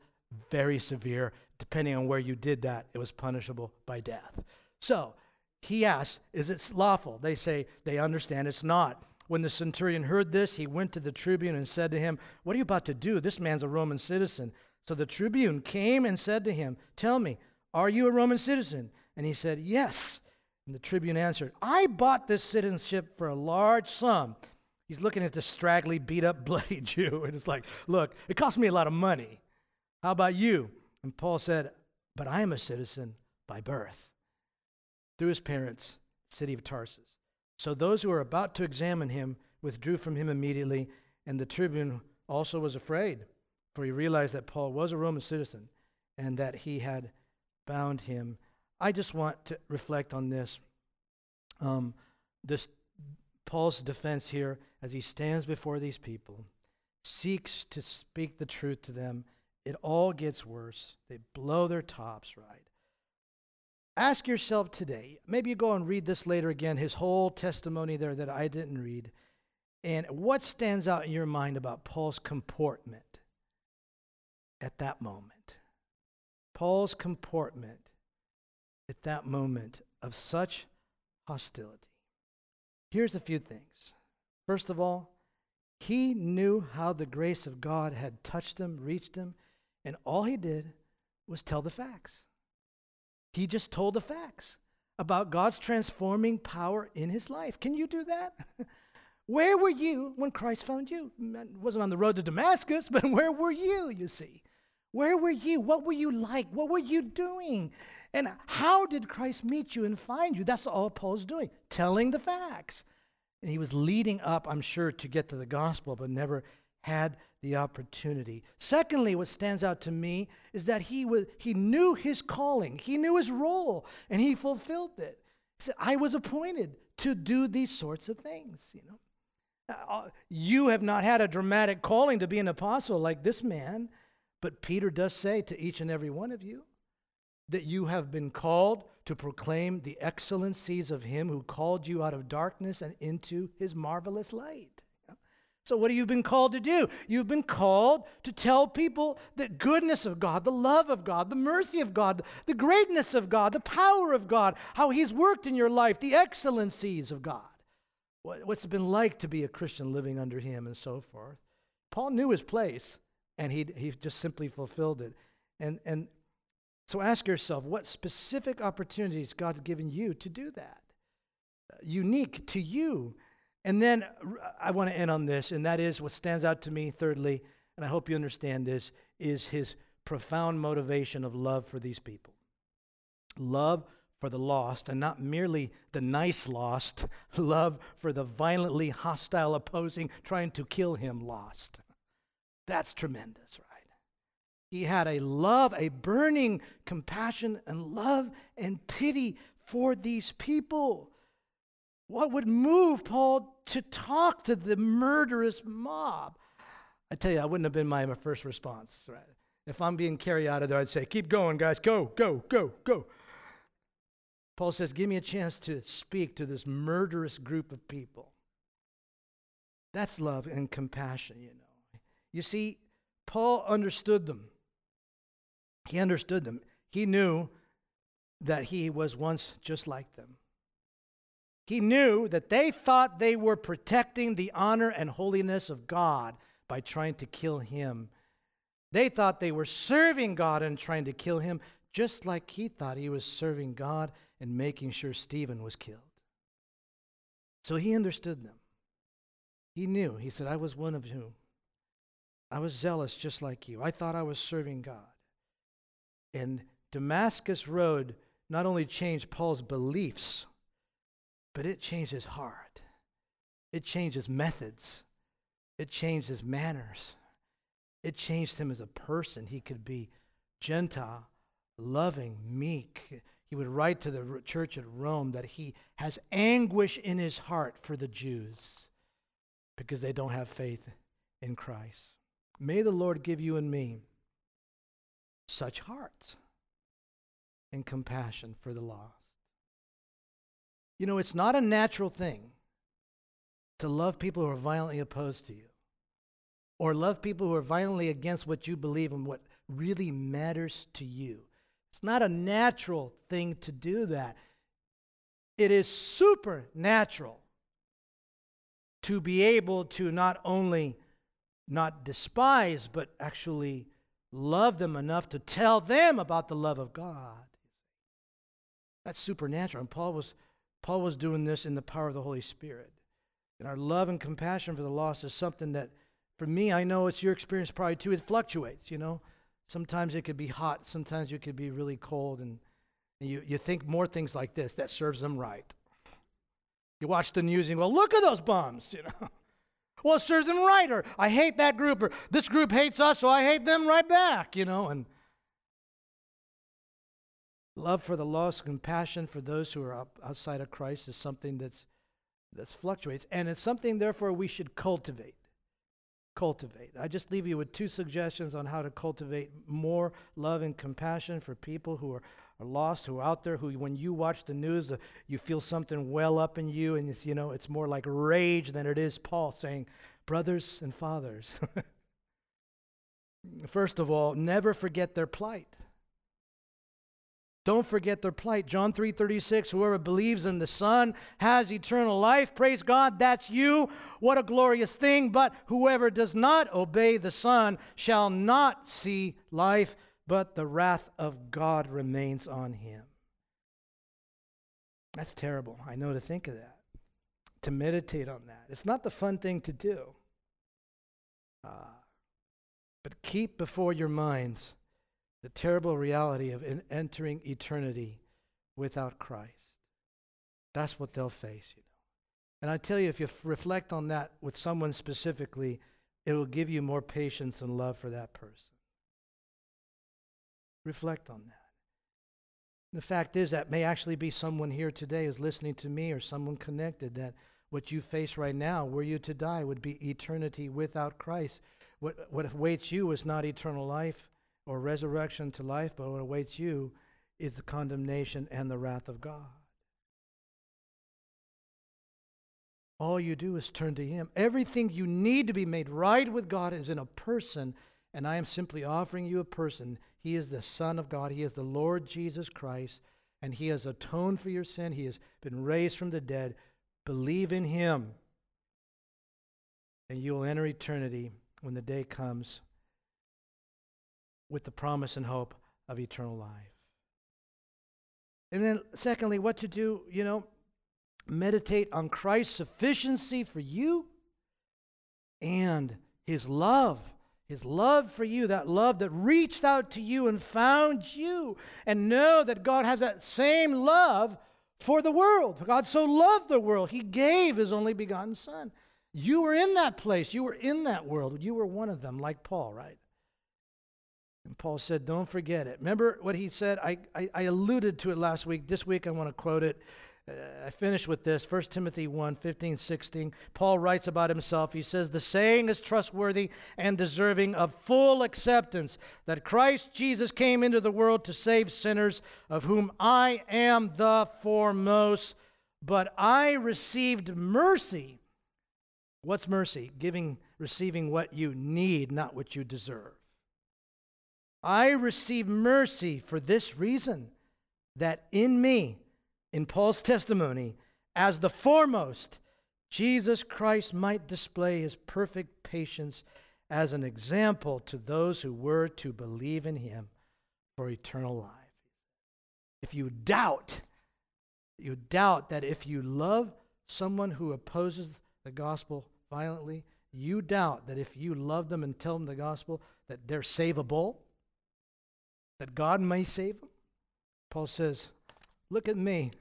very severe. Depending on where you did that, it was punishable by death. So he asks, Is it lawful? They say they understand it's not. When the centurion heard this, he went to the tribune and said to him, What are you about to do? This man's a Roman citizen. So the tribune came and said to him, Tell me, are you a Roman citizen? And he said, Yes. And the tribune answered, I bought this citizenship for a large sum. He's looking at the straggly, beat up, bloody Jew, and it's like, Look, it cost me a lot of money. How about you? And Paul said, But I am a citizen by birth, through his parents, city of Tarsus. So those who were about to examine him withdrew from him immediately, and the tribune also was afraid for he realized that Paul was a Roman citizen and that he had bound him. I just want to reflect on this. Um, this Paul's defense here as he stands before these people, seeks to speak the truth to them. It all gets worse. They blow their tops, right? Ask yourself today, maybe you go and read this later again, his whole testimony there that I didn't read. And what stands out in your mind about Paul's comportment? At that moment. Paul's comportment at that moment of such hostility. Here's a few things. First of all, he knew how the grace of God had touched him, reached him, and all he did was tell the facts. He just told the facts about God's transforming power in his life. Can you do that? where were you when Christ found you? It wasn't on the road to Damascus, but where were you, you see? Where were you? What were you like? What were you doing? And how did Christ meet you and find you? That's all Paul's doing, telling the facts. And he was leading up, I'm sure, to get to the gospel, but never had the opportunity. Secondly, what stands out to me is that he, was, he knew his calling, he knew his role, and he fulfilled it. He said, I was appointed to do these sorts of things, you know. Uh, you have not had a dramatic calling to be an apostle like this man. But Peter does say to each and every one of you that you have been called to proclaim the excellencies of him who called you out of darkness and into his marvelous light. So, what have you been called to do? You've been called to tell people the goodness of God, the love of God, the mercy of God, the greatness of God, the power of God, how He's worked in your life, the excellencies of God. What's it been like to be a Christian living under Him and so forth. Paul knew his place and he, he just simply fulfilled it. And, and so ask yourself what specific opportunities God's given you to do that? Unique to you. And then I want to end on this, and that is what stands out to me, thirdly, and I hope you understand this, is his profound motivation of love for these people. Love for the lost, and not merely the nice lost, love for the violently hostile, opposing, trying to kill him lost. That's tremendous, right? He had a love, a burning compassion and love and pity for these people. What would move Paul to talk to the murderous mob? I tell you, that wouldn't have been my first response, right? If I'm being carried out of there, I'd say, Keep going, guys, go, go, go, go. Paul says, Give me a chance to speak to this murderous group of people. That's love and compassion, you know. You see, Paul understood them. He understood them. He knew that he was once just like them. He knew that they thought they were protecting the honor and holiness of God by trying to kill him. They thought they were serving God and trying to kill him, just like he thought he was serving God and making sure Stephen was killed. So he understood them. He knew. He said, I was one of you. I was zealous just like you. I thought I was serving God. And Damascus Road not only changed Paul's beliefs, but it changed his heart. It changed his methods. It changed his manners. It changed him as a person. He could be Gentile, loving, meek. He would write to the church at Rome that he has anguish in his heart for the Jews because they don't have faith in Christ. May the Lord give you and me such hearts and compassion for the lost. You know, it's not a natural thing to love people who are violently opposed to you or love people who are violently against what you believe and what really matters to you. It's not a natural thing to do that. It is supernatural to be able to not only not despise, but actually love them enough to tell them about the love of God. That's supernatural. And Paul was, Paul was doing this in the power of the Holy Spirit. And our love and compassion for the lost is something that, for me, I know it's your experience probably too. It fluctuates, you know. Sometimes it could be hot, sometimes it could be really cold. And, and you, you think more things like this that serves them right. You watch the news and go, look at those bums, you know. Well, serves them right. Or I hate that group, or this group hates us, so I hate them right back, you know. And Love for the lost, compassion for those who are outside of Christ is something that's that fluctuates, and it's something therefore we should cultivate. Cultivate. I just leave you with two suggestions on how to cultivate more love and compassion for people who are, are lost, who are out there, who when you watch the news, you feel something well up in you, and it's you know it's more like rage than it is Paul saying, brothers and fathers. First of all, never forget their plight. Don't forget their plight. John 3:36, whoever believes in the Son has eternal life. Praise God, that's you. What a glorious thing. But whoever does not obey the Son shall not see life, but the wrath of God remains on him. That's terrible. I know to think of that. To meditate on that. It's not the fun thing to do. Uh, but keep before your minds the terrible reality of entering eternity without Christ. That's what they'll face, you know. And I tell you, if you f- reflect on that with someone specifically, it will give you more patience and love for that person. Reflect on that. The fact is, that may actually be someone here today who's listening to me or someone connected that what you face right now, were you to die, would be eternity without Christ. What, what awaits you is not eternal life, or resurrection to life, but what awaits you is the condemnation and the wrath of God. All you do is turn to Him. Everything you need to be made right with God is in a person, and I am simply offering you a person. He is the Son of God, He is the Lord Jesus Christ, and He has atoned for your sin. He has been raised from the dead. Believe in Him, and you will enter eternity when the day comes with the promise and hope of eternal life. And then, secondly, what to do, you know, meditate on Christ's sufficiency for you and his love. His love for you, that love that reached out to you and found you. And know that God has that same love for the world. God so loved the world, he gave his only begotten Son. You were in that place, you were in that world. You were one of them, like Paul, right? And Paul said, Don't forget it. Remember what he said? I, I, I alluded to it last week. This week I want to quote it. Uh, I finish with this 1 Timothy 1 15, 16. Paul writes about himself. He says, The saying is trustworthy and deserving of full acceptance that Christ Jesus came into the world to save sinners, of whom I am the foremost. But I received mercy What's mercy? Giving, receiving what you need, not what you deserve. I receive mercy for this reason that in me, in Paul's testimony, as the foremost, Jesus Christ might display his perfect patience as an example to those who were to believe in him for eternal life. If you doubt, you doubt that if you love someone who opposes the gospel violently, you doubt that if you love them and tell them the gospel, that they're savable, that God may save them. Paul says, Look at me.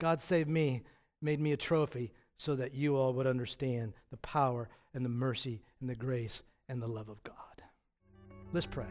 God saved me, made me a trophy so that you all would understand the power and the mercy and the grace and the love of God. Let's pray.